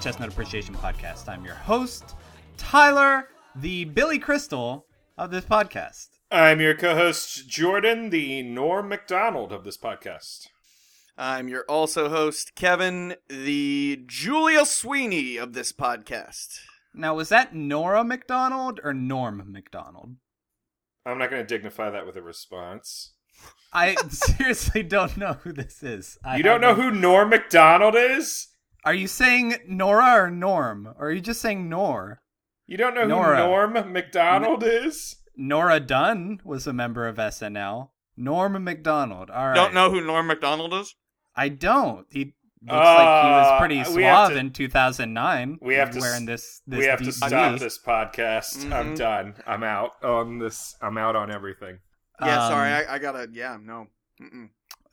chestnut appreciation podcast. I'm your host, Tyler, the Billy Crystal of this podcast. I'm your co-host Jordan, the Norm Macdonald of this podcast. I'm your also host, Kevin, the Julia Sweeney of this podcast. Now, was that Nora McDonald or Norm Macdonald? I'm not going to dignify that with a response. I seriously don't know who this is. I you don't know haven't- who Norm Macdonald is? Are you saying Nora or Norm? Or are you just saying Nor? You don't know Nora. who Norm Macdonald is? Nora Dunn was a member of SNL. Norm Macdonald. All right. Don't know who Norm Macdonald is? I don't. He looks like he was Uh, pretty suave to- in 2009. We have to wearing s- this. this we have to stop blue. this podcast. I'm Mhm. done. I'm out on this. I'm out on everything. Yeah, Um, sorry, I, I gotta. Yeah, no. Mm-mm.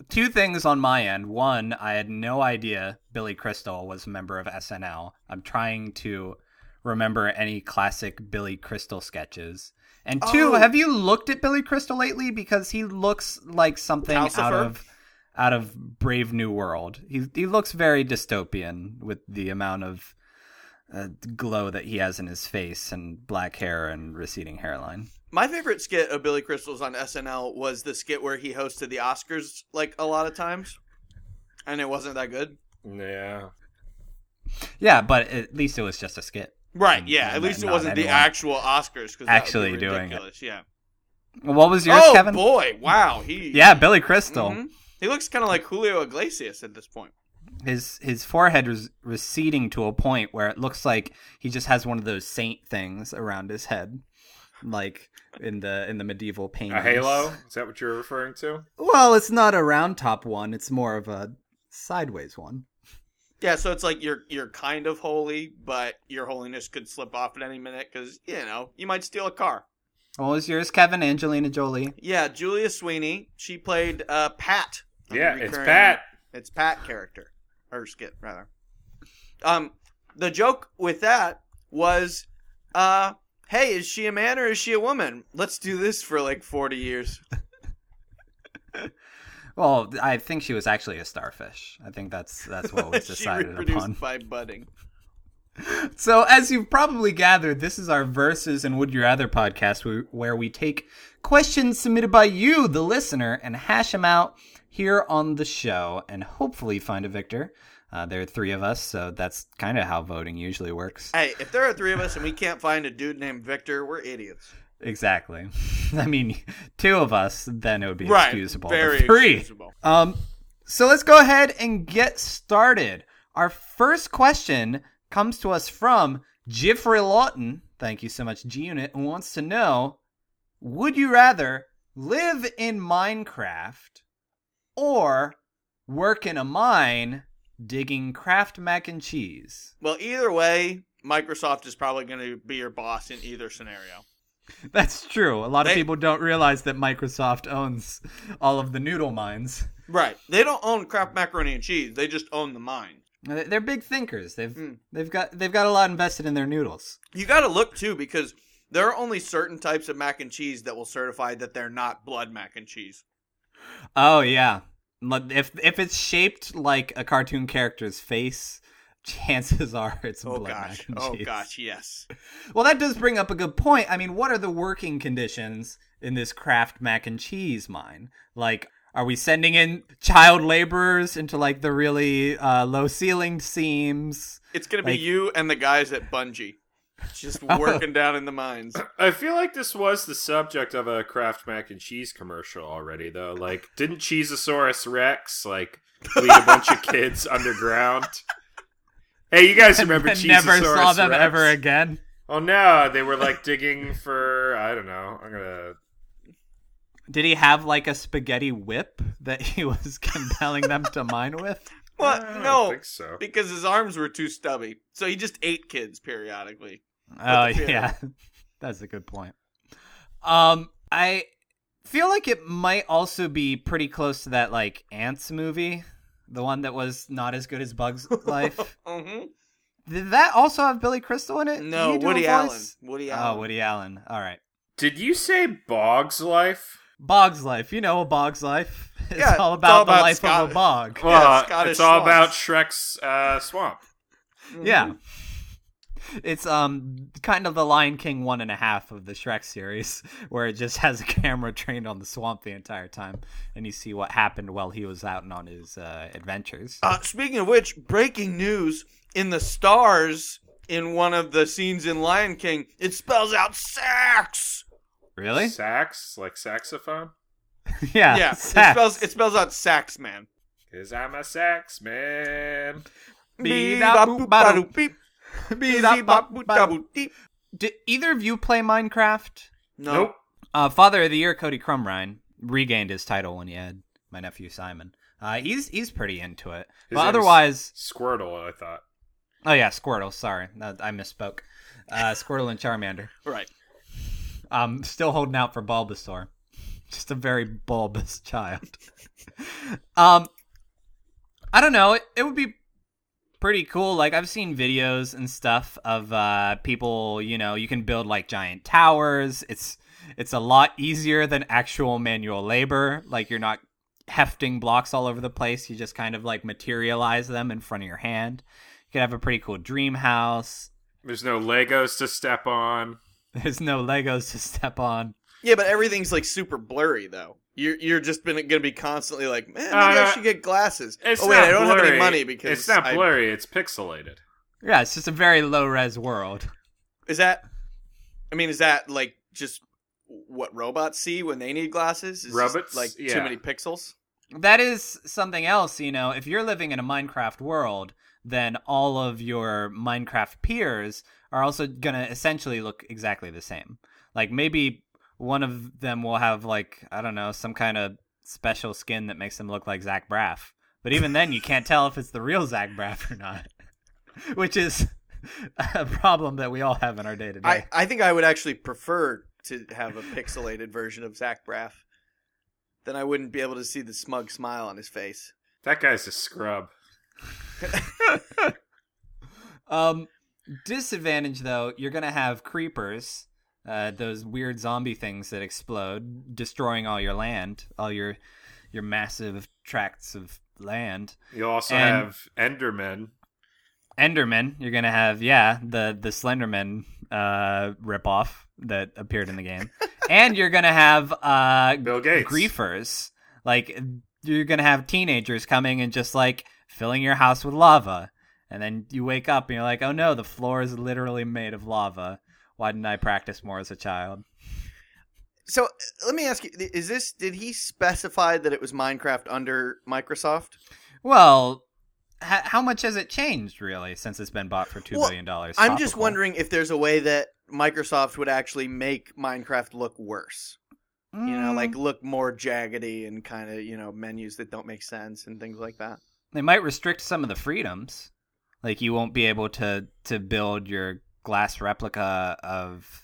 Two things on my end. One, I had no idea Billy Crystal was a member of SNL. I'm trying to remember any classic Billy Crystal sketches. And two, Oh. have you looked at Billy Crystal lately? Because he looks like something out of out of Brave New World. He he looks very dystopian with the amount of uh, glow that he has in his face and black hair and receding hairline. My favorite skit of Billy Crystal's on SNL was the skit where he hosted the Oscars like a lot of times, and it wasn't that good. Yeah. Yeah, but at least it was just a skit. Right? Yeah. At least it wasn't the actual Oscars because actually doing it. Yeah. What was yours, oh Kevin? boy! Wow. He. Yeah, Billy Crystal. Mhm. He looks kind of like Julio Iglesias at this point. His his forehead was receding to a point where it looks like he just has one of those saint things around his head, like in the in the medieval paintings. A halo? Is that what you're referring to? Well, it's not a round top one; it's more of a sideways one. Yeah, so it's like you're you're kind of holy, but your holiness could slip off at any minute because you know you might steal a car. What was yours, Kevin? Angelina Jolie. Yeah, Julia Sweeney. She played uh, Pat. Yeah, it's Pat. It's Pat character or skit rather. Um, the joke with that was, uh, hey, is she a man or is she a woman? Let's do this for like forty years. Well, I think she was actually a starfish. I think that's that's what was decided she reproduced upon. by budding. So, as you've probably gathered, this is our Versus and Would You Rather podcast where we take questions submitted by you, the listener, and hash them out here on the show and hopefully find a victor. Uh, there are three of us, so that's kind of how voting usually works. Hey, if there are three of us and we can't find a dude named Victor, we're idiots. Exactly. I mean, two of us, then it would be Right, excusable. very but three. excusable. Um, so let's go ahead and get started. Our first question comes to us from Jeffrey Lawton. Thank you so much, G Unit, who wants to know Would you rather live in Minecraft or work in a mine digging craft mac and cheese? Well, either way, Microsoft is probably going to be your boss in either scenario. That's true. A lot of people don't realize that Microsoft owns all of the noodle mines. Right. They don't own Kraft macaroni and cheese. They just own the mine. They're big thinkers. They've Mm. they've got they've got a lot invested in their noodles. You got to look too because there are only certain types of mac and cheese that will certify that they're not blood mac and cheese. Oh yeah. But If if it's shaped like a cartoon character's face, chances are it's Oh blood gosh. mac and Oh gosh, yes. Well, that does bring up a good point. I mean, what are the working conditions in this craft mac and cheese mine? Like, are we sending in child laborers into like the really uh, low ceilinged seams? It's going to be you and the guys at Bungie just Oh. working down in the mines. I feel like this was the subject of a Kraft mac and cheese commercial already, though. Like, didn't Cheesasaurus Rex like lead a bunch of kids underground? Hey, you guys remember And Cheesasaurus never saw them Rex? ever again. Oh no, they were like digging for I don't know. I'm gonna. Did he have like a spaghetti whip that he was compelling them to mine with? What? I No. think so. Because his arms were too stubby. So he just ate kids periodically. Oh yeah, that's a good point. Um, I feel like it might also be pretty close to that like Ants movie, the one that was not as good as Bugs Life. hmm Did that also have Billy Crystal in it? No, he do a Woody? Allen. Woody Allen. Oh, Woody Allen. All right, Did you say Bog's Life? Bog's Life. You know, a Bog's Life. It's Yeah, all it's about all the life Scott- of a bog. Yeah, Well, Scottish it's all swamps. about Shrek's uh, swamp. Yeah. It's um kind of the Lion King one and a half of the Shrek series, where it just has a camera trained on the swamp the entire time, and you see what happened while he was out and on his uh, adventures. Uh, speaking of which, breaking news in the stars in one of the scenes in Lion King, it spells out sex. really? Sax, like saxophone. yeah. yeah, it spells it spells out sax man. Cause I'm a sax man. Beep-a-boop-ba-doop-beep. Beep-a-boop-ba-doop. Beep-a-boop-ba-doop-beep. Did either of you play Minecraft? No. Nope. Uh, Father of the Year, Cody Crumrine, regained his title when he had my nephew Simon. Uh, he's he's pretty into it, His but name's otherwise, Squirtle, I thought. oh yeah, Squirtle. Sorry, No, I misspoke. Uh, Squirtle and Charmander. Right. Um, still holding out for Bulbasaur. Just a very bulbous child. um, I don't know. It, it would be pretty cool. Like I've seen videos and stuff of uh people. You know, you can build like giant towers. It's it's a lot easier than actual manual labor. Like you're not hefting blocks all over the place. You just kind of like materialize them in front of your hand. You can have a pretty cool dream house. There's no Legos to step on. There's no Legos to step on. Yeah, but everything's like super blurry though. You're you're just been gonna be constantly like, man, maybe Uh, I should get glasses. It's oh wait, not I don't have any money because it's not I- blurry. It's pixelated. Yeah, it's just a very low res world. Is that? I mean, is that like just what robots see when they need glasses? Is just, Robots? like too many pixels. That is something else, you know. If you're living in a Minecraft world, then all of your Minecraft peers are also going to essentially look exactly the same. Like maybe one of them will have like, I don't know, some kind of special skin that makes them look like Zach Braff. But even then you can't tell if it's the real Zach Braff or not. Which is a problem that we all have in our day to day. I think I would actually prefer to have a pixelated version of Zach Braff. Then I wouldn't be able to see the smug smile on his face. That guy's a scrub. Um, disadvantage though, you're gonna have creepers, uh, those weird zombie things that explode, destroying all your land, all your your massive tracts of land. You also And- have Endermen. Enderman, you're gonna have yeah the the Slenderman uh ripoff that appeared in the game, and you're gonna have uh Bill Gates. griefers. Like you're gonna have teenagers coming and just like filling your house with lava, and then you wake up and you're like, oh no, the floor is literally made of lava. Why didn't I practice more as a child? So let me ask you: Is this? Did he specify that it was Minecraft under Microsoft? Well, h- how much has it changed really since it's been bought for two Well, billion dollars? I'm just wondering if there's a way that Microsoft would actually make Minecraft look worse. You know, Mm. like look more jaggedy and kind of you know menus that don't make sense and things like that. They might restrict some of the freedoms. Like you won't be able to to build your glass replica of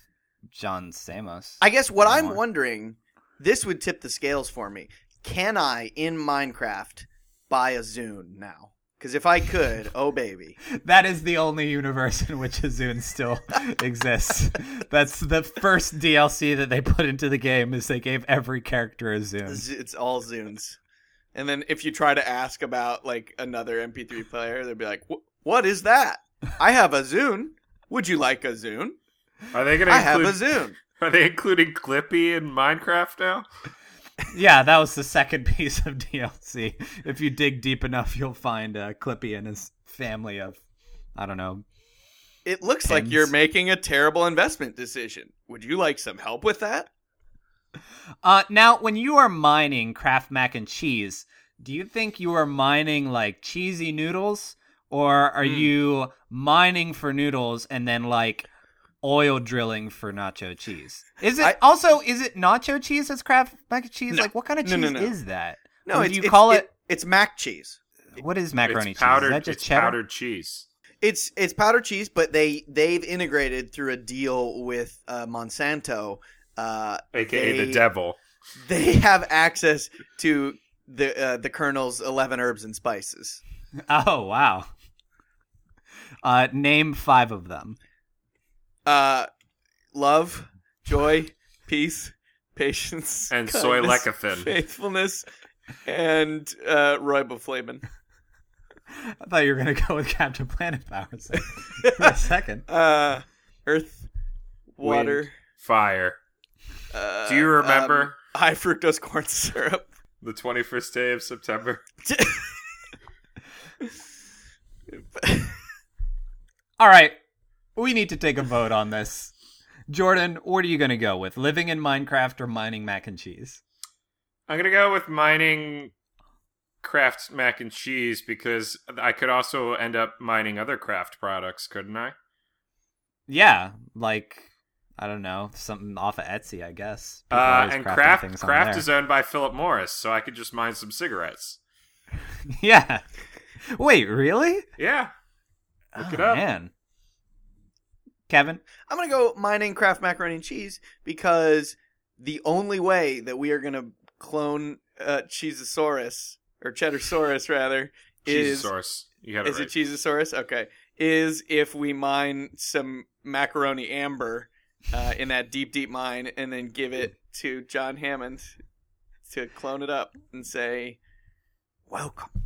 John Samos. I guess what I'm wondering, this would tip the scales for me. Can I in Minecraft buy a Zune now? Because if I could, oh baby, that is the only universe in which a Zune still exists. That's the first DLC that they put into the game is they gave every character a Zune. It's all Zunes. And then if you try to ask about like another MP3 player, they'd be like, "What is that? I have a Zune. Would you like a Zune? Are they gonna I have a Zune." Are they including Clippy in Minecraft now? Yeah, that was the second piece of DLC. If you dig deep enough, you'll find uh, Clippy and his family of, I don't know. It looks like you're making a terrible investment decision. Would you like some help with that? Uh, now, when you are mining Kraft mac and cheese, do you think you are mining like cheesy noodles, or are Hmm. you mining for noodles and then like oil drilling for nacho cheese? Is it I- also is it nacho cheese that's Kraft mac and cheese? No. Like, what kind of cheese no, no. is that? No, it's, do you it's- call it? It's mac cheese. What is macaroni it's cheese? powdered. Is that just it's cheddar? powdered cheese. It's it's powdered cheese, but they they've integrated through a deal with uh, Monsanto. Uh, AKA They- the devil. they have access to the uh, the Colonel's eleven herbs and spices. Oh wow. Uh, name five of them. Uh, love, joy, peace, patience, And soy kindness, lecithin. faithfulness, and uh, Roy Baflamin. I thought you were gonna go with Captain Planet powers for a second. Uh, Earth, water. Fire. Uh, Do you remember um, high fructose corn syrup? the 21st day of September? All right, we need to take a vote on this. Jordan, what are you gonna go with? Living in Minecraft or mining mac and cheese? I'm gonna go with mining craft mac and cheese because I could also end up mining other craft products, couldn't I? Yeah, like I don't know, something off of Etsy, I guess. Uh, and craft craft things on Kraft there. is owned by Philip Morris, so I could just mine some cigarettes. yeah. Wait, really? Yeah, look oh, it up. man. Kevin, I'm gonna go mining Kraft macaroni and cheese because the only way that we are gonna clone uh, Cheesasaurus or Cheddarsaurus rather is Cheesasaurus. You had it is right. it Cheesasaurus? Okay, is if we mine some macaroni amber uh, in that deep deep mine and then give it to John Hammond to clone it up and say, "Welcome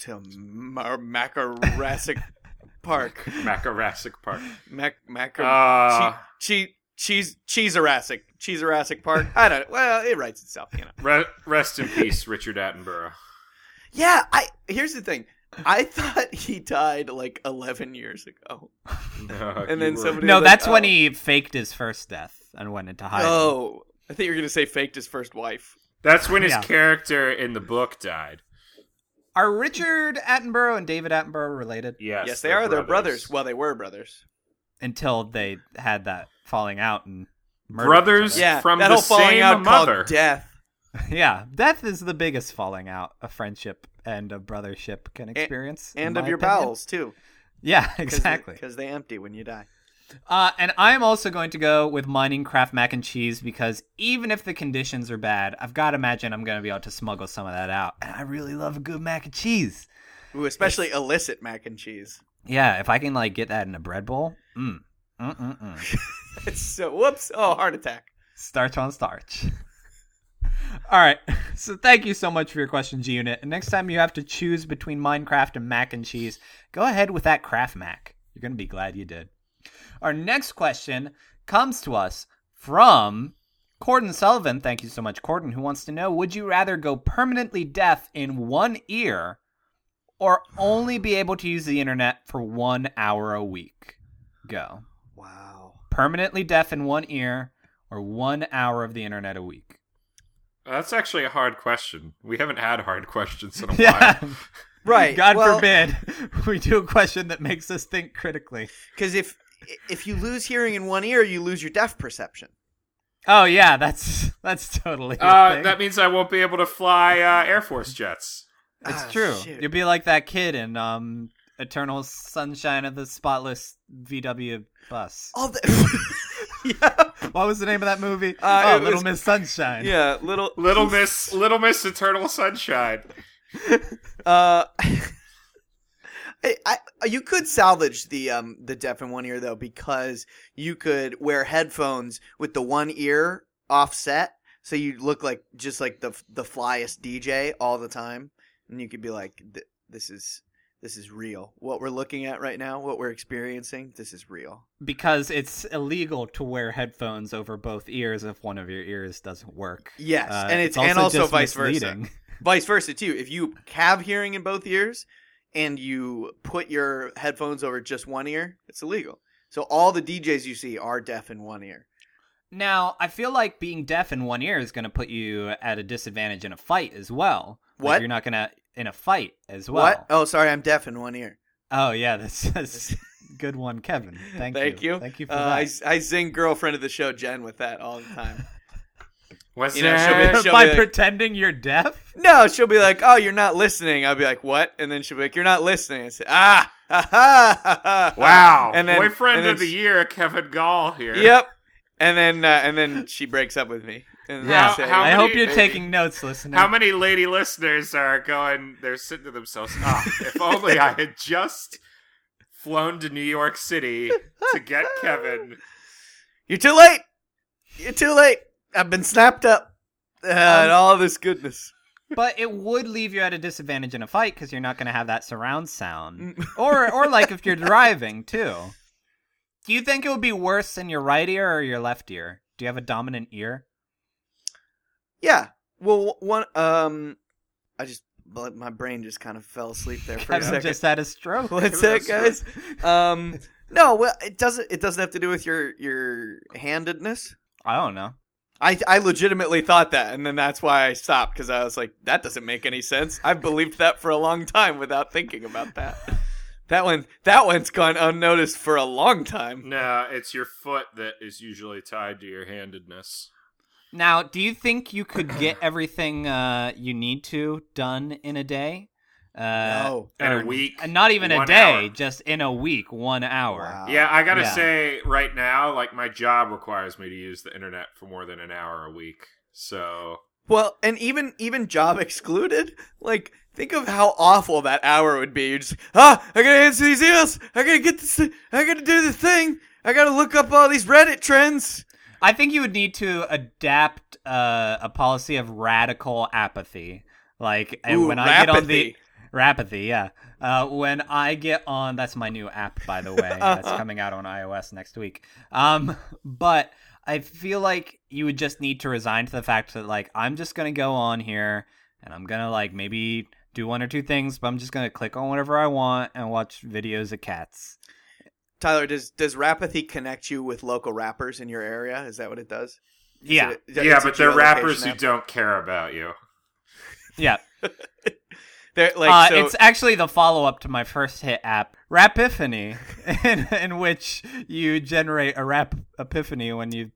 to Mar- Macarassic Park." Macarassic Park. Mac Mac Uh, cheese cheese cheeserassic cheeserassic park. I don't. Well, it writes itself, you know. re- rest in peace, Richard Attenborough. Yeah, I. Here's the thing. I thought he died like 11 years ago. No, And then somebody- no, like, that's when oh. he faked his first death and went into hiding. Oh, I think you were gonna say faked his first wife. That's when his Yeah. character in the book died. Are Richard Attenborough and David Attenborough related? Yes, Yes, they are. They're brothers. Well, they were brothers. Until they had that falling out and murdered Brothers? other. Yeah, From that the whole falling same out mother. called death. yeah, death is the biggest falling out a friendship and a brothership can experience, in And of my your opinion. bowels too. Yeah, exactly. Because they empty when you die. Uh, and I'm also going to go with mining craft mac and cheese because even if the conditions are bad, I've got to imagine I'm going to be able to smuggle some of that out. And I really love a good mac and cheese. Ooh, especially illicit mac and cheese. Yeah, if I can like get that in a bread bowl, mm, mm, mm, mm. It's so whoops. Oh, heart attack. starch on starch. All right, so thank you so much for your question, G Unit. And next time you have to choose between Minecraft and mac and cheese, go ahead with that Kraft Mac. You're gonna be glad you did. Our next question comes to us from Corden Sullivan. Thank you so much, Corden, who wants to know Would you rather go permanently deaf in one ear or only be able to use the internet for one hour a week? Go. Wow. Permanently deaf in one ear or one hour of the internet a week? Uh, that's actually a hard question. We haven't had hard questions in a Yeah. while. Right. God well, forbid we do a question that makes us think critically. Because if if you lose hearing in one ear, you lose your deaf perception. Oh yeah, that's that's totally. Uh, thing. that means I won't be able to fly uh, Air Force jets. It's Ah, true. shit. You'll be like that kid in um Eternal Sunshine of the Spotless VW Bus. All the yeah, What was the name of that movie? Uh, oh, Little was- Miss Sunshine. yeah, little Little Miss, Little Miss Eternal Sunshine. Uh, I, I, you could salvage the um the deaf in one ear though because you could wear headphones with the one ear offset, so you look like just like the the flyest DJ all the time, and you could be like, "This is this is real. What we're looking at right now, what we're experiencing, this is real." Because it's illegal to wear headphones over both ears if one of your ears doesn't work. Yes, Uh, and it's, and also just vice versa. vice versa too. If you have hearing in both ears and you put your headphones over just one ear, it's illegal. So all the DJs you see are deaf in one ear. Now, I feel like being deaf in one ear is going to put you at a disadvantage in a fight as well. Like, What? you're not going to in a fight as well. What? Oh, sorry, I'm deaf in one ear. Oh yeah, that's, that's a good one, Kevin. Thank, Thank you. Thank you for Uh, I, that. I zing girlfriend of the show Jen with that all the time. What's You know, that? she'll be- she'll By like- pretending you're deaf. no, she'll be like, "Oh, you're not listening." I'll be like, "What?" And then she'll be like, "You're not listening." I say, "Ah, ha, ha, ha, ha." wow. And then Boyfriend and then of the she- year, Kevin Gall here. Yep. And then uh, and then she breaks up with me. And Yeah, I say, how I many- hope you're taking notes, listener. How many lady listeners are going? They're sitting to themselves. Ah, if only I had just flown to New York City to get Kevin. You're too late. You're too late. I've been snapped up. Uh, and all this goodness. but it would leave you at a disadvantage in a fight because you're not going to have that surround sound, or or like if you're driving too. Do you think it would be worse in your right ear or your left ear? Do you have a dominant ear? Yeah. Well, one um, I just but my brain just kind of fell asleep there for a second. just had a stroke. What's that, guys? Um, no, well, it doesn't. It doesn't have to do with your your handedness. I don't know. I I legitimately thought that, and then that's why I stopped because I was like, that doesn't make any sense. I've believed that for a long time without thinking about that. That one, that one's gone unnoticed for a long time. No, it's your foot that is usually tied to your handedness. Now, do you think you could get everything uh, you need to done in a day? Uh, No. In a week, uh, Not even a day, hour. just in a week, one hour. Wow. Yeah, I gotta Yeah. say, right now, like my job requires me to use the internet for more than an hour a week. So Well, and even even job excluded, like think of how awful that hour would be. You're just ah, I gotta answer these emails. I gotta get this. I gotta do the thing. I gotta look up all these Reddit trends. I think you would need to adapt uh, a policy of radical apathy. Like and Ooh, when I get on the rapathy. rapathy, yeah. Uh, when I get on, that's my new app, by the way. That's coming out on iOS next week. Um, but I feel like you would just need to resign to the fact that like I'm just gonna go on here and I'm gonna like maybe do one or two things, but I'm just gonna click on whatever I want and watch videos of cats. Tyler, does does Rapathy connect you with local rappers in your area? Is that what it does? Is Yeah, it- yeah, but they're geolocation rappers who don't care about you. yeah. They're like uh, so. it's actually the follow up to my first hit app, Rapiphany, in, in which you generate a rap epiphany when you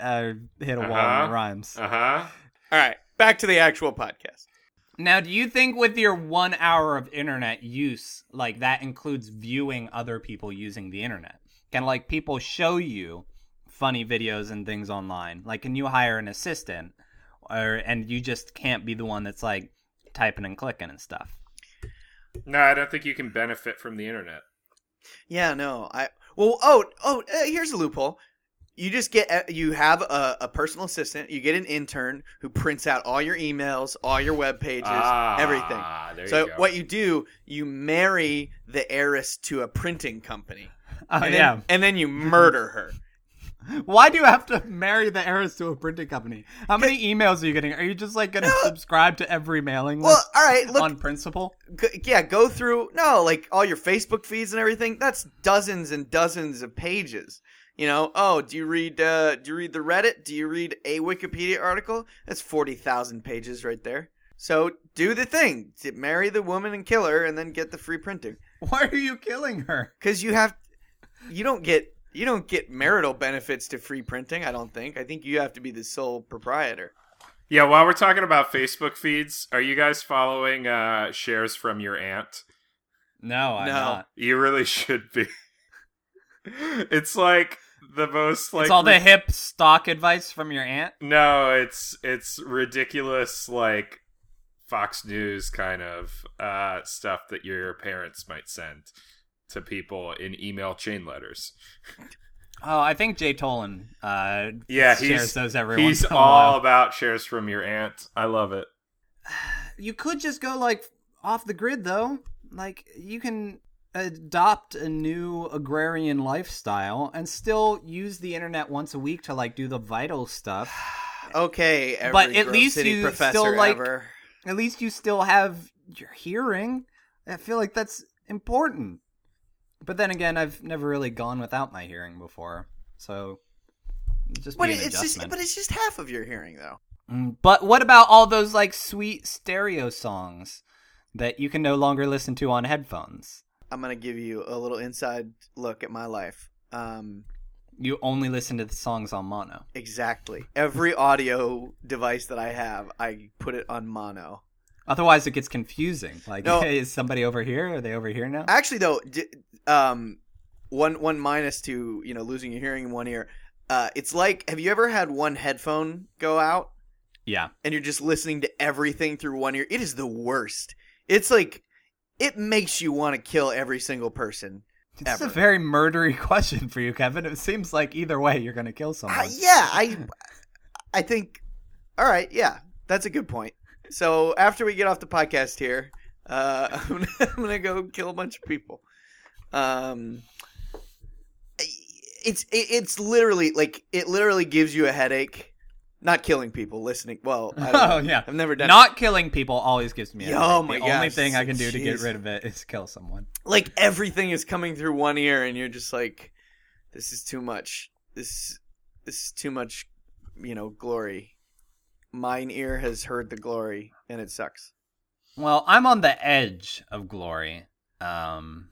uh, hit a wall Uh-huh. and it rhymes. Uh huh. all right, back to the actual podcast. Now, do you think with your one hour of internet use, like that includes viewing other people using the internet? Can like people show you funny videos and things online? Like, can you hire an assistant, or and you just can't be the one that's like typing and clicking and stuff? No, I don't think you can benefit from the internet. Yeah, no, I well, oh, oh, uh, here's a loophole. You just get uh, you have a, a personal assistant. You get an intern who prints out all your emails, all your web pages, ah, everything. There So you go. what you do, you marry the heiress to a printing company, Oh and then, yeah. and then you murder her. Why do you have to marry the heiress to a printing company? How many emails are you getting? Are you just like going to subscribe to every mailing Well, list all right, look, on principle? g- yeah, go through no, like all your Facebook feeds and everything. That's dozens and dozens of pages. You know, oh, do you read? Uh, do you read the Reddit? Do you read a Wikipedia article? That's forty thousand pages right there. So do the thing: marry the woman and kill her, and then get the free printing. Why are you killing her? Because you have, you don't get you don't get marital benefits to free printing. I don't think. I think you have to be the sole proprietor. Yeah, while we're talking about Facebook feeds, are you guys following uh, shares from your aunt? No, I'm No. not. You really should be. it's like the most like it's all the ri- hip stock advice from your aunt. no, it's it's ridiculous like Fox News kind of uh, stuff that your parents might send to people in email chain letters. Oh, I think Jay Tolan uh, Yeah, shares he's those every he's once in all while. about shares from your aunt. I love it. You could just go like off the grid though. Like you can adopt a new agrarian lifestyle and still use the internet once a week to like do the vital stuff. Okay, every But at least City you still, like- ever. At least you still have your hearing. I feel like that's important. But then again, I've never really gone without my hearing before, so just But it's just but it's just half of your hearing though. Mm, But what about all those like sweet stereo songs that you can no longer listen to on headphones? I'm gonna give you a little inside look at my life. Um, You only listen to the songs on mono. exactly. Every audio device that I have, I put it on mono. Otherwise, it gets confusing. Like, No. hey, is somebody over here? Are they over here now? Actually, though, d- um, one one minus to you know losing your hearing in one ear. Uh, it's like have you ever had one headphone go out Yeah. and you're just listening to everything through one ear? It is the worst. It's like it makes you want to kill every single person. It's a very murdery question for you, Kevin. It seems like either way you're going to kill someone. Uh, yeah, I I think. All right, yeah, that's a good point. So after we get off the podcast here, uh, I'm, gonna, I'm gonna go kill a bunch of people. Um, it's it, it's literally like it literally gives you a headache. Not killing people, listening. Well, I don't know. Oh yeah. I've never done Not killing people always gives me. a Yeah, headache. oh my the only thing I can do to get rid of it is kill someone. like everything is coming through one ear, and you're just like, this is too much. This this is too much. You know, glory. Mine ear has heard the glory, and it sucks. Well, I'm on the edge of glory. Um,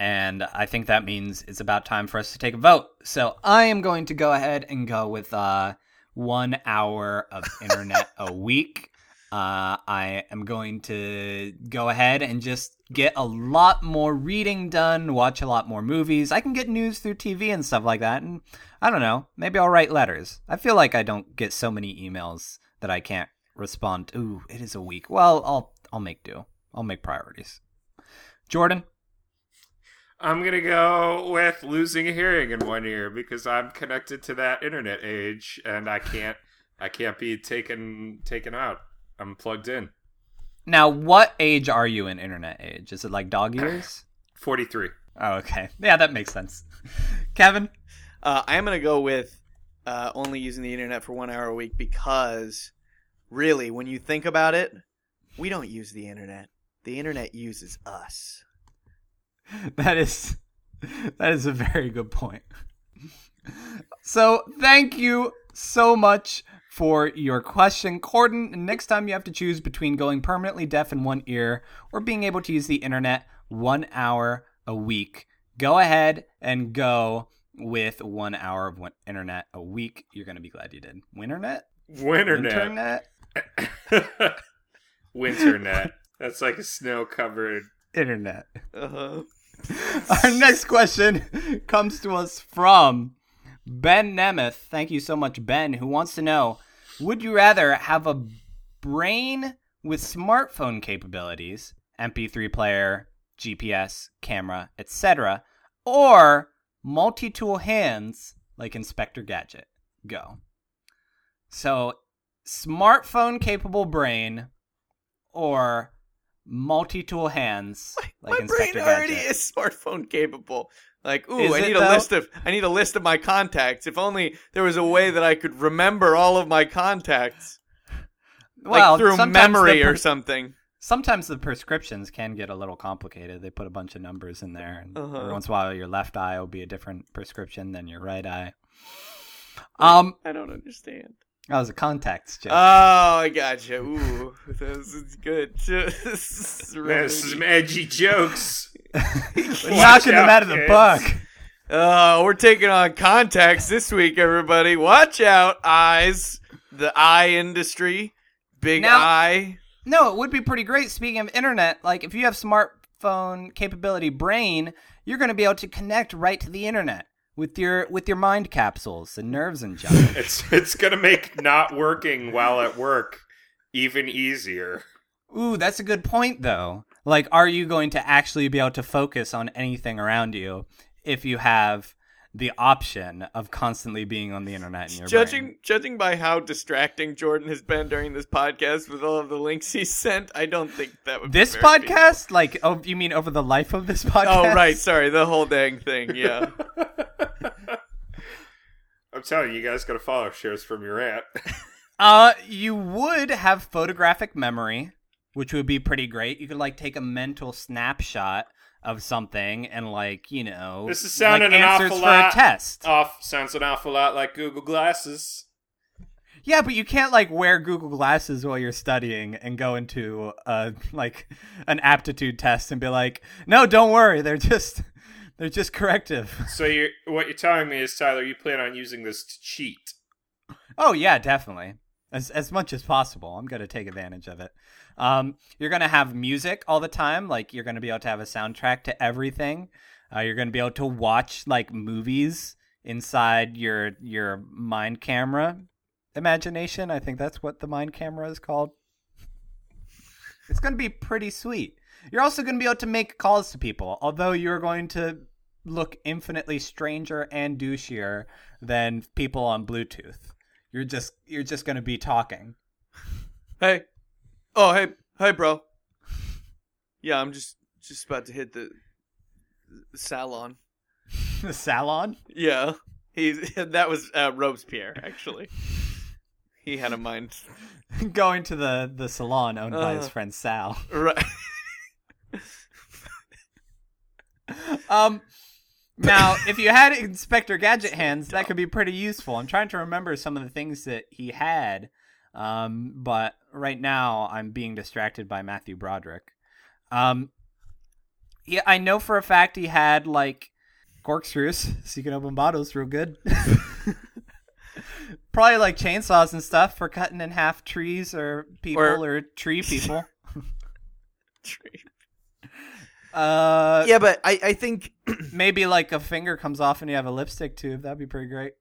and I think that means it's about time for us to take a vote. So I am going to go ahead and go with uh, one hour of internet a week. Uh, I am going to go ahead and just get a lot more reading done, watch a lot more movies. I can get news through TV and stuff like that. And I don't know, maybe I'll write letters. I feel like I don't get so many emails that I can't respond. To. Ooh, it is a week. Well, I'll I'll make do. I'll make priorities. Jordan, I'm gonna go with losing a hearing in one ear because I'm connected to that internet age and I can't I can't be taken taken out. I'm plugged in. Now what age are you in internet age? Is it like dog years? Forty three. Oh, okay. Yeah, that makes sense. Kevin, Uh, I am gonna go with uh, only using the internet for one hour a week because, really, when you think about it, we don't use the internet. The internet uses us. that is that is a very good point. So, thank you so much for your question, Corden. Next time you have to choose between going permanently deaf in one ear or being able to use the internet one hour a week, go ahead and go with one hour of one- internet a week. You're going to be glad you did. Winternet? Winternet. Internet? Winternet. That's like a snow covered Internet. Uh-huh. Our next question comes to us from Ben Nemeth. Thank you so much, Ben, who wants to know Would you rather have a brain with smartphone capabilities, MP3 player, GPS, camera, etc., or multi tool hands like Inspector Gadget? Go. So, smartphone capable brain or multi tool hands like My Inspector brain already Gadget? is smartphone capable. Like, ooh, Is I it, need a though? list of I need a list of my contacts. If only there was a way that I could remember all of my contacts, well, like through memory the or something. Sometimes the prescriptions can get a little complicated. They put a bunch of numbers in there, and Uh-huh. every once in a while, your left eye will be a different prescription than your right eye. Um, I don't understand. that was a contacts joke. Oh, I gotcha. Ooh, this is good. this is Man, really- some edgy jokes. Knocking them out, out of the kids. park. Uh, we're taking on contacts this week, everybody. Watch out, eyes. The eye industry. Big Now- eye. No, it would be pretty great. Speaking of internet, like if you have smartphone capability brain, you're going to be able to connect right to the internet with your with your mind capsules and nerves and junk. It's it's gonna make not working while at work even easier. Ooh, that's a good point, though. Like, are you going to actually be able to focus on anything around you if you have the option of constantly being on the internet in your Judging brain? judging by how distracting Jordan has been during this podcast with all of the links he sent, I don't think that would This very podcast? Like, oh, you mean over the life of this podcast? Oh right, sorry, the whole dang thing. Yeah. I'm telling you, you guys gotta follow shares from your aunt. Uh, you would have photographic memory, which would be pretty great. You could like take a mental snapshot of something and like you know, This is sounding like an awful for lot- a test. Off sounds an awful lot like Google Glasses. Yeah, but you can't like wear Google glasses while you're studying and go into uh like an aptitude test and be like, "No, don't worry, they're just they're just corrective." So you what you're telling me is Tyler, you plan on using this to cheat. Oh yeah, definitely. As as much as possible. I'm going to take advantage of it. Um you're going to have music all the time, like you're going to be able to have a soundtrack to everything. Uh, you're going to be able to watch like movies inside your your mind camera imagination. I think that's what the mind camera is called. It's going to be pretty sweet. You're also going to be able to make calls to people, although you're going to look infinitely stranger and douchier than people on Bluetooth. You're just you're just going to be talking. hey, Oh, hey, hey, bro. Yeah, I'm just just about to hit the, the salon. The salon? Yeah, he that was uh, Robespierre actually. He had a mind. Going to the, the salon owned by his Uh. friend Sal. Right. Um, now, if you had Inspector Gadget hands, that could be pretty useful. I'm trying to remember some of the things that he had, um, but right now I'm being distracted by Matthew Broderick. Um, yeah, I know for a fact he had like corkscrews, so you can open bottles real good. Probably like chainsaws and stuff for cutting in half trees or people Or- or, tree people. Uh, yeah, but I I think maybe like a finger comes off and you have a lipstick tube. That'd be pretty great.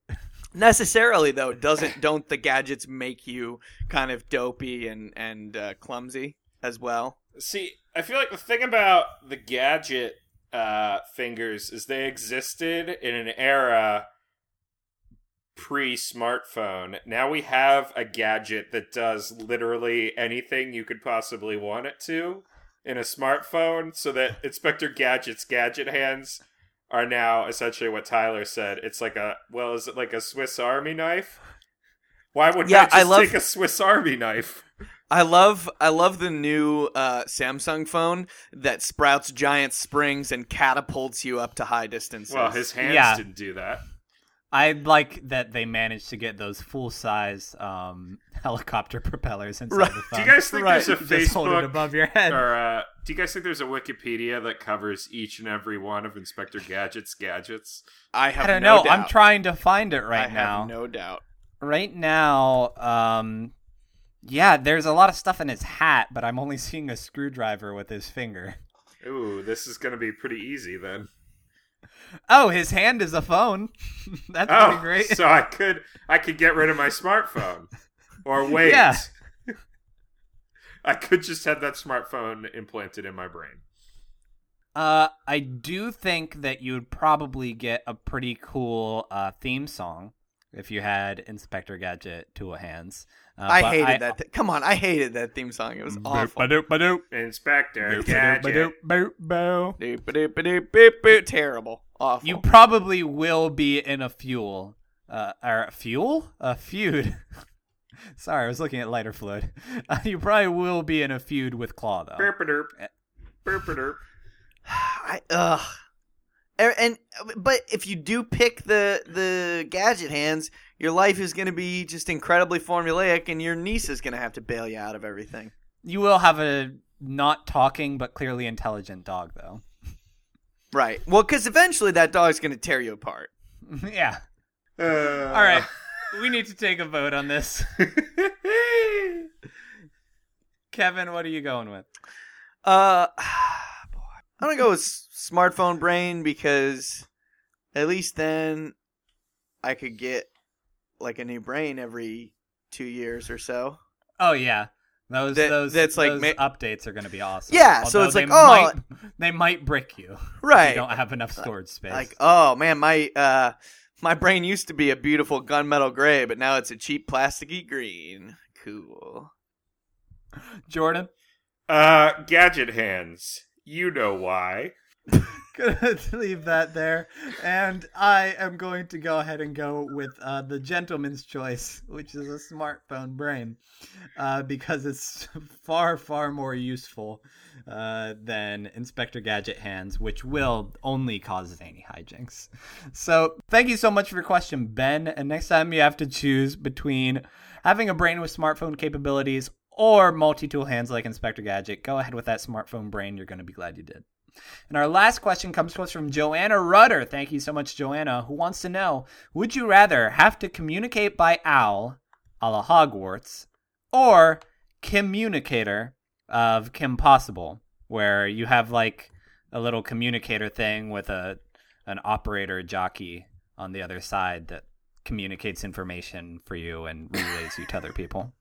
Necessarily though doesn't don't the gadgets make you kind of dopey and and uh, clumsy as well? See, I feel like the thing about the gadget uh, fingers is they existed in an era pre smartphone. Now we have a gadget that does literally anything you could possibly want it to in a smartphone, so that Inspector Gadget's gadget hands are now essentially what Tyler said. It's like a well, is it like a Swiss Army knife? Why would Yeah, I just I love- take a Swiss Army knife? I love I love the new uh, Samsung phone that sprouts giant springs and catapults you up to high distances. Well, his hands Yeah. didn't do that. I like that they managed to get those full size um, helicopter propellers inside Right. the Do you guys think Right. there's a You just hold it Facebook above your head. or uh, do you guys think there's a Wikipedia that covers each and every one of Inspector Gadget's gadgets? I have I don't no know. I'm trying to find it right I now. have no doubt. Right now, um, yeah, there's a lot of stuff in his hat, but I'm only seeing a screwdriver with his finger. Ooh, this is gonna be pretty easy then. Oh, his hand is a phone. That's Oh, pretty great. so I could I could get rid of my smartphone, or wait, Yeah. I could just have that smartphone implanted in my brain. Uh, I do think that you would probably get a pretty cool uh, theme song if you had Inspector Gadget Tool Hands. Uh, I but hated that. Th- Come on, I hated that theme song. It was awful. Ba-doop-ba-doop. Inspector Boop, Gadget. ba-doop, boop, boop. Doop, doop, doop, doop, doop. Terrible. Awful. You probably will be in a fuel, uh, or fuel, a feud. Sorry, I was looking at lighter fluid. Uh, you probably will be in a feud with Claw, though. Burp-a-derp. Burp-a-derp. I ugh. Er- And but if you do pick the the gadget hands, your life is going to be just incredibly formulaic, and your niece is going to have to bail you out of everything. You will have a not talking but clearly intelligent dog, though. Right. Well, because eventually that dog's going to tear you apart. yeah. Uh, All right. we need to take a vote on this. Kevin, what are you going with? Uh, boy. I'm gonna go with smartphone brain because at least then I could get like a new brain every two years or so. Oh yeah. Those That- those that's like those ma- updates are going to be awesome. Yeah, so it's like, oh- might, they might brick you. if Right. You don't have enough storage space. Like, oh man, my uh my brain used to be a beautiful gunmetal gray, but now it's a cheap plasticky green. Cool. Jordan, uh, gadget hands. You know why. gonna leave that there, and I am going to go ahead and go with uh, the gentleman's choice, which is a smartphone brain, uh, because it's far far more useful uh, than Inspector Gadget hands, which will only cause any hijinks. So thank you so much for your question, Ben. And next time you have to choose between having a brain with smartphone capabilities or multi-tool hands like Inspector Gadget, go ahead with that smartphone brain. You're going to be glad you did. And our last question comes to us from Joanna Rudder. Thank you so much, Joanna, who wants to know Would you rather have to communicate by owl, a la Hogwarts, or communicator of Kim Possible, where you have like a little communicator thing with a an operator jockey on the other side that communicates information for you and relays you to other people?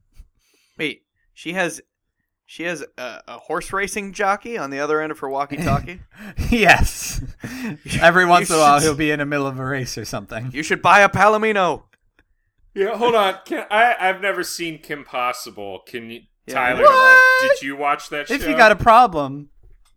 Wait, she has she has a, a horse racing jockey on the other end of her walkie-talkie. yes. Every once in a while, he'll be in the middle of a race or something. you should buy a Palomino. Yeah, hold on. Can I? I've never seen Kim Possible. Can you? Yeah, Tyler, What? did you watch that show? If you got a problem,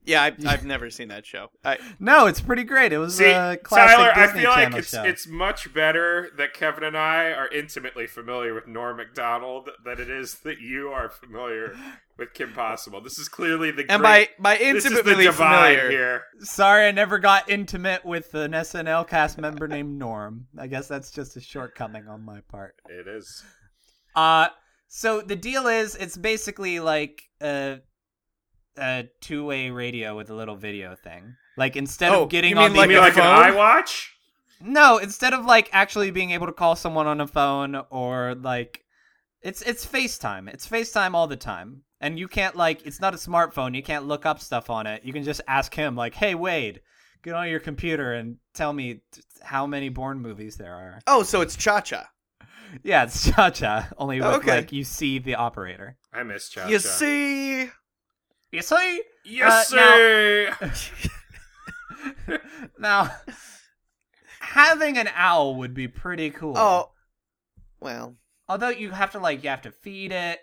Yeah, I've, I've never seen that show. I, no, it's pretty great. It was See, a classic Tyler, I Disney feel like it's show. it's much better that Kevin and I are intimately familiar with Norm Macdonald than it is that you are familiar with Kim Possible. This is clearly the and great, by by this is the intimately familiar, here. Sorry, I never got intimate with an SNL cast member named Norm. I guess that's just a shortcoming on my part. It is. Uh, so the deal is, it's basically like a a two way radio with a little video thing. Like instead Oh, of getting you on mean the You like mean like phone? an iWatch? no, instead of like actually being able to call someone on a phone or like it's it's FaceTime. It's FaceTime all the time. And you can't like it's not a smartphone. You can't look up stuff on it. You can just ask him like, "Hey Wade, get on your computer and tell me t- how many Bourne movies there are." Oh, so it's Cha Cha. Yeah, it's Cha-Cha, only with Okay. like you see the operator. I miss Cha-Cha. You see, Yes, Uh, now- sir. now, having an owl would be pretty cool. oh, well, although you have to like you have to feed it.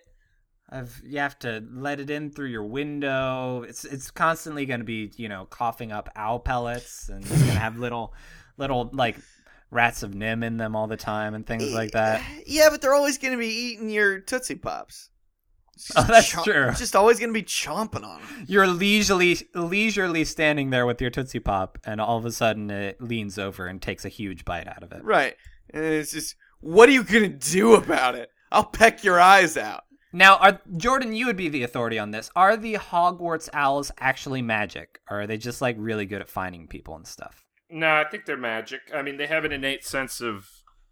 I've, you have to let it in through your window. It's it's constantly going to be you know coughing up owl pellets, and it's going to have little little like rats of NIMH in them all the time and things like that. Yeah, but they're always going to be eating your Tootsie Pops. It's Oh, that's chomp- true. just always going to be chomping on them. You're leisurely leisurely standing there with your tootsie pop, and all of a sudden it leans over and takes a huge bite out of it. Right. And it's just, what are you going to do about it? I'll peck your eyes out. Now, are Jordan, you would be the authority on this. Are the Hogwarts owls actually magic, or are they just like really good at finding people and stuff? no, I think they're magic. I mean, they have an innate sense of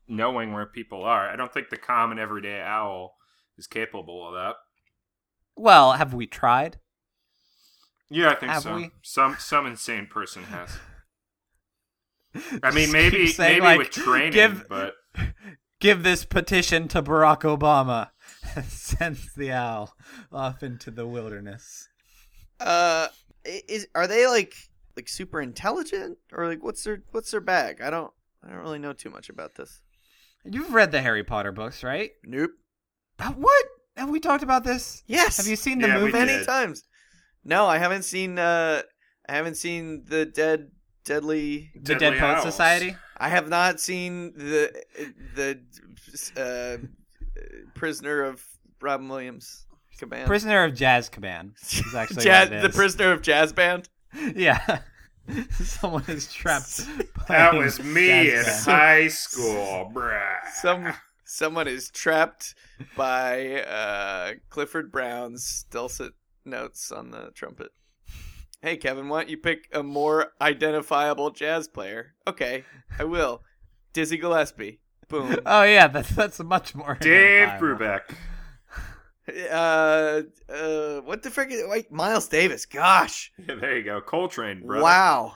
knowing where people are. I don't think the common everyday owl is capable of that. Well, have we tried? Yeah, I think Have so. we? Some some insane person has. I mean, maybe saying, maybe like, with training, give- but Give this petition to Barack Obama. And sends the owl off into the wilderness. Uh, is are they like like super intelligent or like what's their what's their bag? I don't I don't really know too much about this. You've read the Harry Potter books, right? Nope. What? Have we talked about this? Yes. Have you seen the Yeah, movie? did. many times? No, I haven't seen. uh I haven't seen the dead deadly. The Deadly Dead Poet Owls. Society? I have not seen the the uh, prisoner of Robin Williams. Caban. Prisoner of Jazz Command is actually Jazz, what it the prisoner of jazz band. Yeah. Someone is trapped. that was me in jazz high school, bruh. Some someone is trapped by uh, Clifford Brown's dulcet notes on the trumpet. Hey Kevin, why don't you pick a more identifiable jazz player? Okay, I will. Dizzy Gillespie. Boom. Oh yeah, that's that's much more. Dave identifiable. Brubeck. Uh, uh, what the frick? Is, wait, Miles Davis. Gosh. Yeah, there you go, Coltrane, brother. Wow.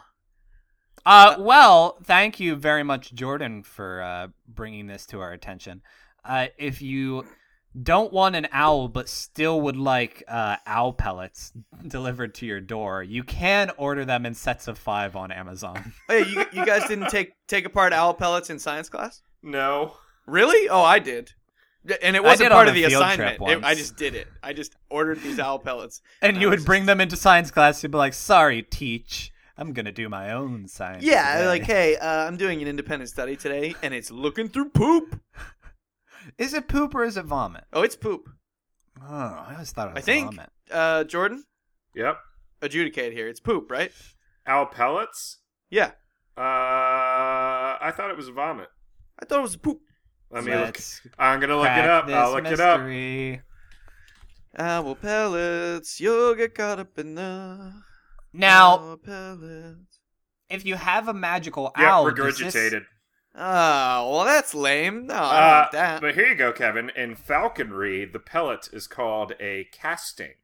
Uh, well, thank you very much, Jordan, for uh, bringing this to our attention. Uh, if you don't want an owl but still would like uh, owl pellets delivered to your door, you can order them in sets of five on Amazon. Hey, you, you guys didn't take take apart owl pellets in science class? No, Really? Oh, I did. And it wasn't part of the assignment. It- I just did it. I just ordered these owl pellets. And you would was bring them into science class. You'd be like, "Sorry, teach. I'm gonna do my own science." Yeah, today." like, hey, uh, I'm doing an independent study today, and it's looking through poop. is it poop or is it vomit? Oh, it's poop. Oh, I always thought it I was think. vomit. Uh, Jordan, yep. adjudicate here. It's poop, right? Owl pellets. Yeah, Uh, I thought it was vomit. I thought it was poop. Let me look. Let's I'm gonna look it up. I'll look it up. Owl pellets, you'll get caught up in the Now, if you have a magical Yep, owl, does this- regurgitated. Oh, well, that's lame. No, I don't Uh, that. but here you go, Kevin. In falconry, the pellet is called a casting.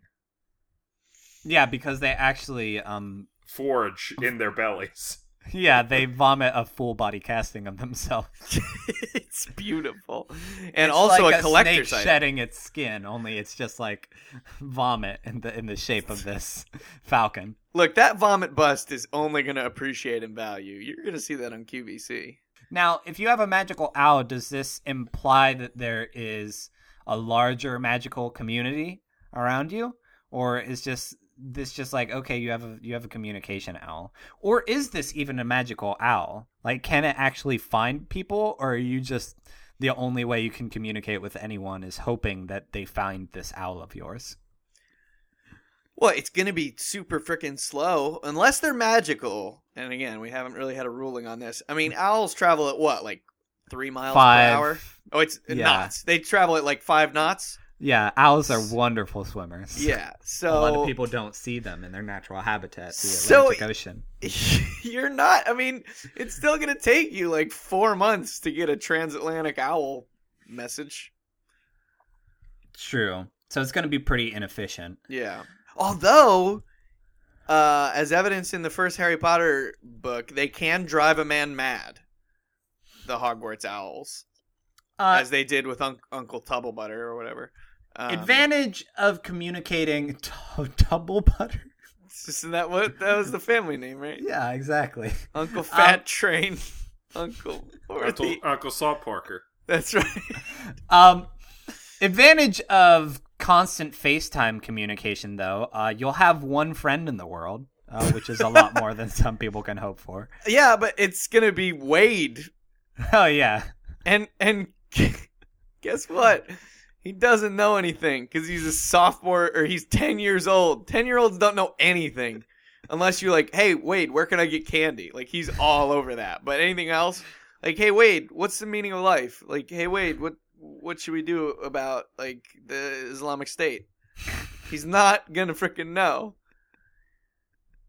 Yeah, because they actually, um, Forge in their bellies. yeah, they vomit a full body casting of themselves. it's beautiful, and It's also like a collector's snake item. shedding its skin. Only it's just like vomit in the in the shape of this falcon. Look, that vomit bust is only going to appreciate in value. You're going to see that on QVC. Now, if you have a magical owl, does this imply that there is a larger magical community around you, or is just this just like okay, you have a you have a communication owl, or is this even a magical owl? Like, can it actually find people, or are you just the only way you can communicate with anyone is hoping that they find this owl of yours? Well, it's gonna be super freaking slow unless they're magical. And again, we haven't really had a ruling on this. I mean, owls travel at what, like three miles Five. per hour? Oh, it's Yeah. knots. They travel at like five knots. Yeah, owls are wonderful swimmers. Yeah. So a lot of people don't see them in their natural habitat, the So- Atlantic Ocean. you're not. I mean, it's still gonna take you like four months to get a transatlantic owl message. True. So it's going to be pretty inefficient. Yeah. Although, uh, as evidence in the first Harry Potter book, they can drive a man mad. The Hogwarts owls, Uh, as they did with Unc Uncle Tubblebutter or whatever. Um, advantage of communicating t- double butter. Isn't that what that was the family name, right? Yeah, exactly. Uncle Fat Train, Uncle Uncle, Uncle Salt Porker. That's right. Um, advantage of constant FaceTime communication, though, uh, you'll have one friend in the world, uh, which is a lot more than some people can hope for. yeah, but it's gonna be Wade, Oh yeah, and and guess what? He doesn't know anything because he's a sophomore or he's ten years old. Ten year olds don't know anything unless you're like, "Hey, Wade, where can I get candy?" Like he's all over that. But anything else, like, "Hey, Wade, what's the meaning of life?" Like, "Hey, Wade, what what should we do about like the Islamic State?" He's not gonna freaking know.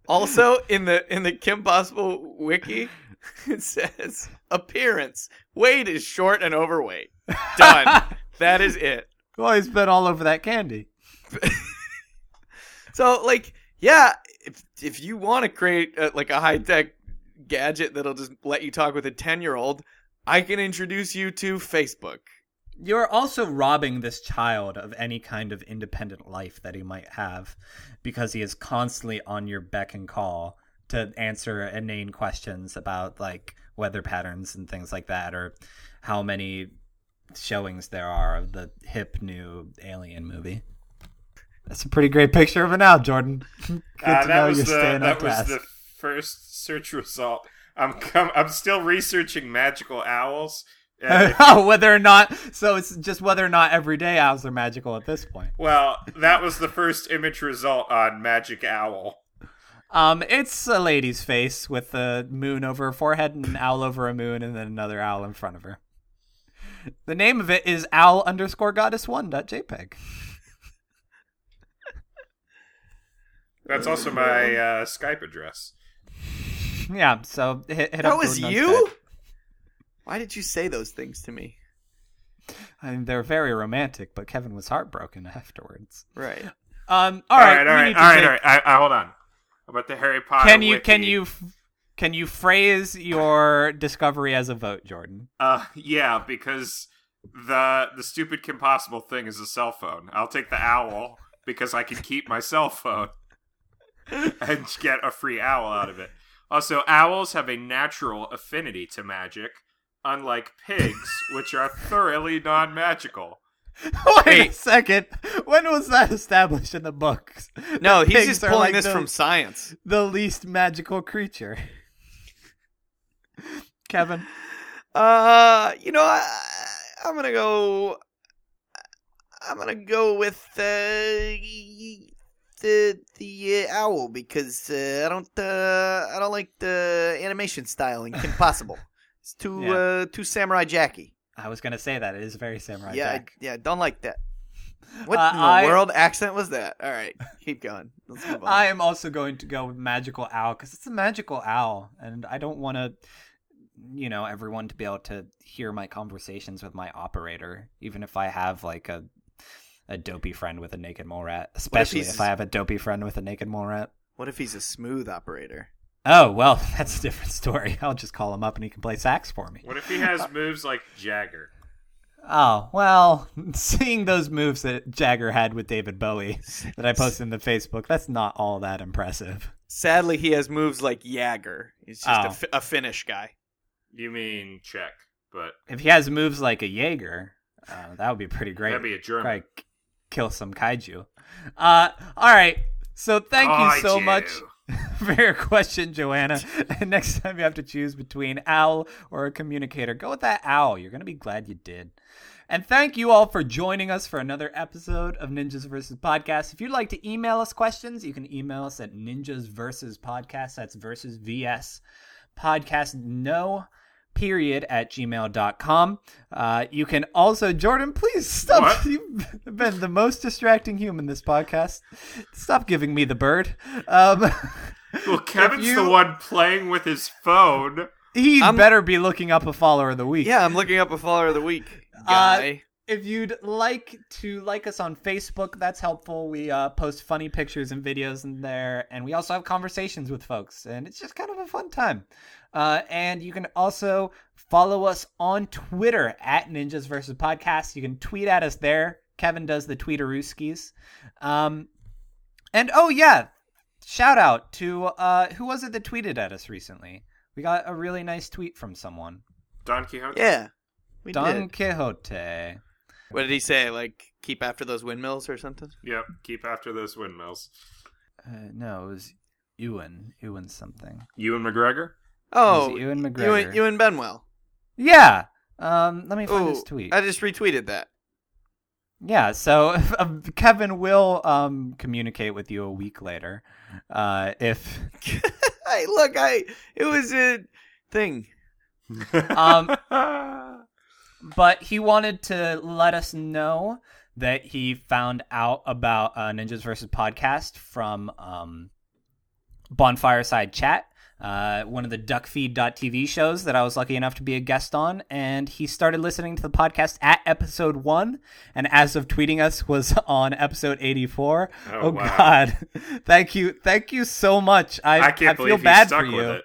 Also, in the in the Kim Possible wiki, it says appearance. Wade is short and overweight. Done. that is it. well, he's been all over that candy. So, like, yeah, if if you want to create a, like a high tech gadget that'll just let you talk with a ten year old, I can introduce you to Facebook. You're also robbing this child of any kind of independent life that he might have because he is constantly on your beck and call to answer inane questions about like weather patterns and things like that or how many showings there are of the hip new alien movie. That's a pretty great picture of it now, Jordan. Good Uh, to that know was you're the staying on that was the first search result. I'm com- I'm still researching magical owls. Oh, whether or not so it's just whether or not everyday owls are magical at this point. well, that was the first image result on Magic Owl. Um, it's a lady's face with a moon over her forehead and an owl over a moon, and then another owl in front of her. The name of it is owl underscore goddess one dot jpeg. That's also my uh, Skype address. Yeah, so hit, hit That up was you. Skype. Why did you say those things to me? I mean, they're very romantic, but Kevin was heartbroken afterwards. Right. Um, all right, right, all we right, need all to right, take- all right. I, I, hold on. About the Harry Potter. Can you wiki. can you can you phrase your discovery as a vote, Jordan? Uh, yeah, because the the stupid impossible thing is a cell phone. I'll take the owl because I can keep my cell phone and get a free owl out of it. Also, owls have a natural affinity to magic, unlike pigs, which are thoroughly non-magical. Wait Wait. a second. When was that established in the books? No, That he's pigs just pulling like this the- from science. the least magical creature. Kevin. Uh, you know, I, I'm gonna go. I'm gonna go with uh, the the uh, owl because uh, I don't uh, I don't like the animation style in Kim Possible. It's too Yeah. uh, too Samurai Jackie. I was gonna say that it is very samurai yeah, I, Jack. yeah, don't like that. What Uh, in the I- world accent was that? All right, keep going. Let's move on. I am also going to go with magical owl because it's a magical owl, and I don't want to, you know, everyone to be able to hear my conversations with my operator, even if I have like a a dopey friend with a naked mole rat. Especially if, he's- I have a dopey friend with a naked mole rat. what if he's a smooth operator? Oh well, that's a different story. I'll just call him up and he can play sax for me. What if he has moves like Jagger? Oh, well, seeing those moves that Jagger had with David Bowie that I posted in the Facebook, that's not all that impressive. Sadly, he has moves like Jagger. He's just Oh. a, fi- a Finnish guy. You mean Czech, but If he has moves like a Jaeger, uh, that would be pretty great. that'd be a German. Probably kill some kaiju. Uh, all right. So thank you so much for your question, Joanna. Next time you have to choose between owl or a communicator, go with that owl. You're gonna be glad you did. And thank you all for joining us for another episode of Ninjas versus Podcast. If you'd like to email us questions, you can email us at ninjas versus podcast. That's versus VS podcast no period at gmail.com. Uh, you can also, Jordan, please stop. What? You've been the most distracting human this podcast. Stop giving me the bird. Um, Well, Kevin's you- the one playing with his phone. he I'm- better be looking up a follower of the week. Yeah, I'm looking up a follower of the week Uh, if you'd like to like us on Facebook, that's helpful. We uh, post funny pictures and videos in there, and we also have conversations with folks, and it's just kind of a fun time. Uh, and you can also follow us on Twitter at Ninjas versus Podcast. You can tweet at us there. Kevin does the tweeterooskies. Um, and oh yeah, shout out to uh, who was it that tweeted at us recently? We got a really nice tweet from someone. Don Quixote. yeah, we Don did. Quixote. What did he say? Like keep after those windmills or something? Yep. Keep after those windmills. Uh, no, it was Ewan. Ewan something. Ewan McGregor. Oh, it was Ewan McGregor. and, you and Benwell. Yeah. Um, let me find Ooh, this tweet. I just retweeted that. Yeah. So um, Kevin will um communicate with you a week later, uh, if hey, look, I it was a thing. um, but he wanted to let us know that he found out about uh, Ninjas versus Podcast from um, Bonfireside Chat, uh, one of the duckfeed.tv shows that I was lucky enough to be a guest on. And he started listening to the podcast at episode one. And as of tweeting us, was on episode 84. Oh, Oh, wow. God. thank you. Thank you so much. I, I can't I feel bad for you.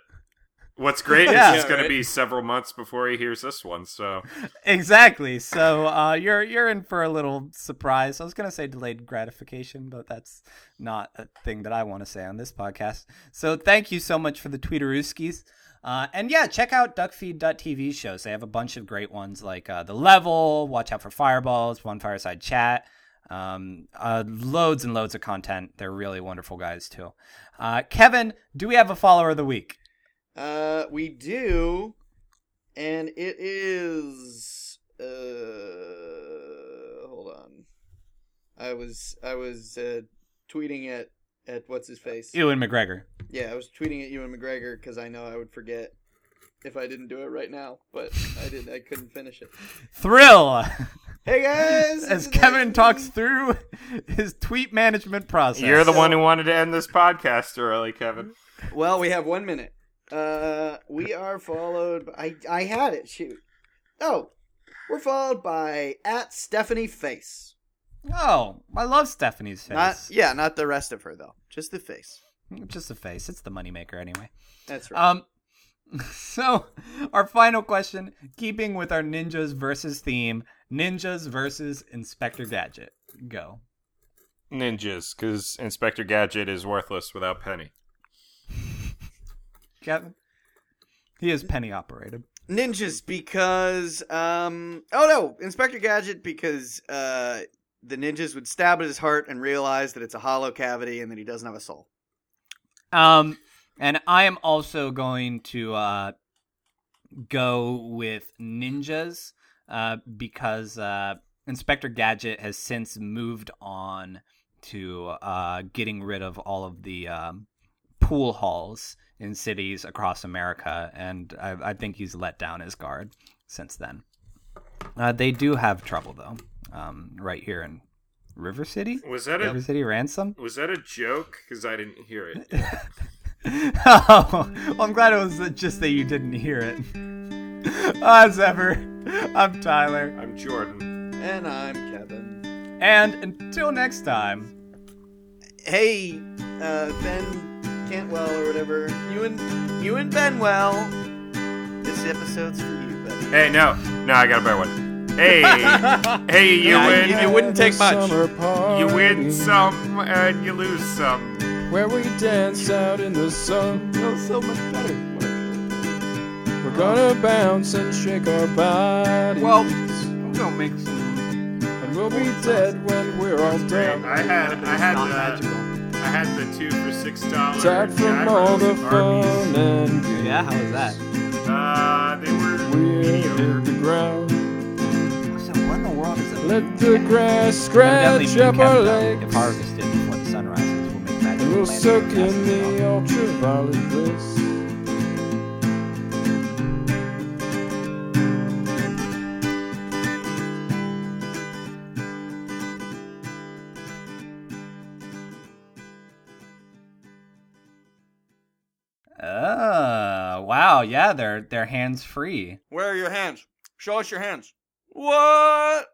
With it. What's great Yeah. is it's going right. to be several months before he hears this one. So Exactly. So uh, you're you're in for a little surprise. I was gonna say delayed gratification, but that's not a thing that I want to say on this podcast. So thank you so much for the tweeterooskies. Uh, and yeah, check out duckfeed.tv shows. They have a bunch of great ones like uh, The Level, Watch Out for Fireballs, Bonfireside Chat, um, uh, loads and loads of content. They're really wonderful guys too. Uh, Kevin, do we have a follower of the week? Uh, we do, and it is. Uh, hold on. I was I was uh, tweeting at at what's his face. Ewan McGregor. Yeah, I was tweeting at Ewan McGregor because I know I would forget if I didn't do it right now, but I didn't. I couldn't finish it. Thrill. Hey guys, as Kevin talks through his tweet management process. you're the So- one who wanted to end this podcast early, Kevin. Well, we have one minute. Uh, we are followed. By, I I had it. Shoot. Oh, we're followed by at Stephanie Face. Oh, I love Stephanie's face. Not yeah, not the rest of her though. Just the face. Just the face. It's the moneymaker anyway. That's right. Um, so our final question, keeping with our ninjas versus theme, ninjas versus Inspector Gadget. Go. Ninjas, because Inspector Gadget is worthless without Penny. Kevin. He is penny operated. Ninjas because um oh no, Inspector Gadget because uh the ninjas would stab at his heart and realize that it's a hollow cavity and that he doesn't have a soul. Um, and I am also going to uh, go with ninjas uh, because uh, Inspector Gadget has since moved on to uh, getting rid of all of the um, pool halls in cities across America, and I, I think he's let down his guard since then. Uh, they do have trouble though, um, right here in River City. Was that River a City Ransom. was that a joke? Because I didn't hear it. oh, well, I'm glad it was just that you didn't hear it. As ever, I'm Tyler. I'm Jordan. And I'm Kevin. And until next time, Hey, uh Ben Cantwell or whatever. You and you and Benwell. This episode's for you, buddy. Hey, no, no, I got a better one. Hey, hey, you Yeah, win. you- it wouldn't take much. You win some and you lose some. Where we dance out in the sun. feels so much better. We're gonna bounce and shake our bodies. Well, I'm gonna make some and we'll We'll be dead when we're all Great. done. I had I had Not the magical. I had the two for six dollars. Tired from all the fun and games. Yeah, how was that? Uh, they were We're mediocre. hit the ground. So what in the world is it? Let the grass Evidently, scratch me and up Kevin, our legs. If harvested before the sun rises, we'll make magical And we'll plants soak in the the ultraviolet bliss. Wow. Yeah, they're they're hands free. Where are your hands? Show us your hands. What?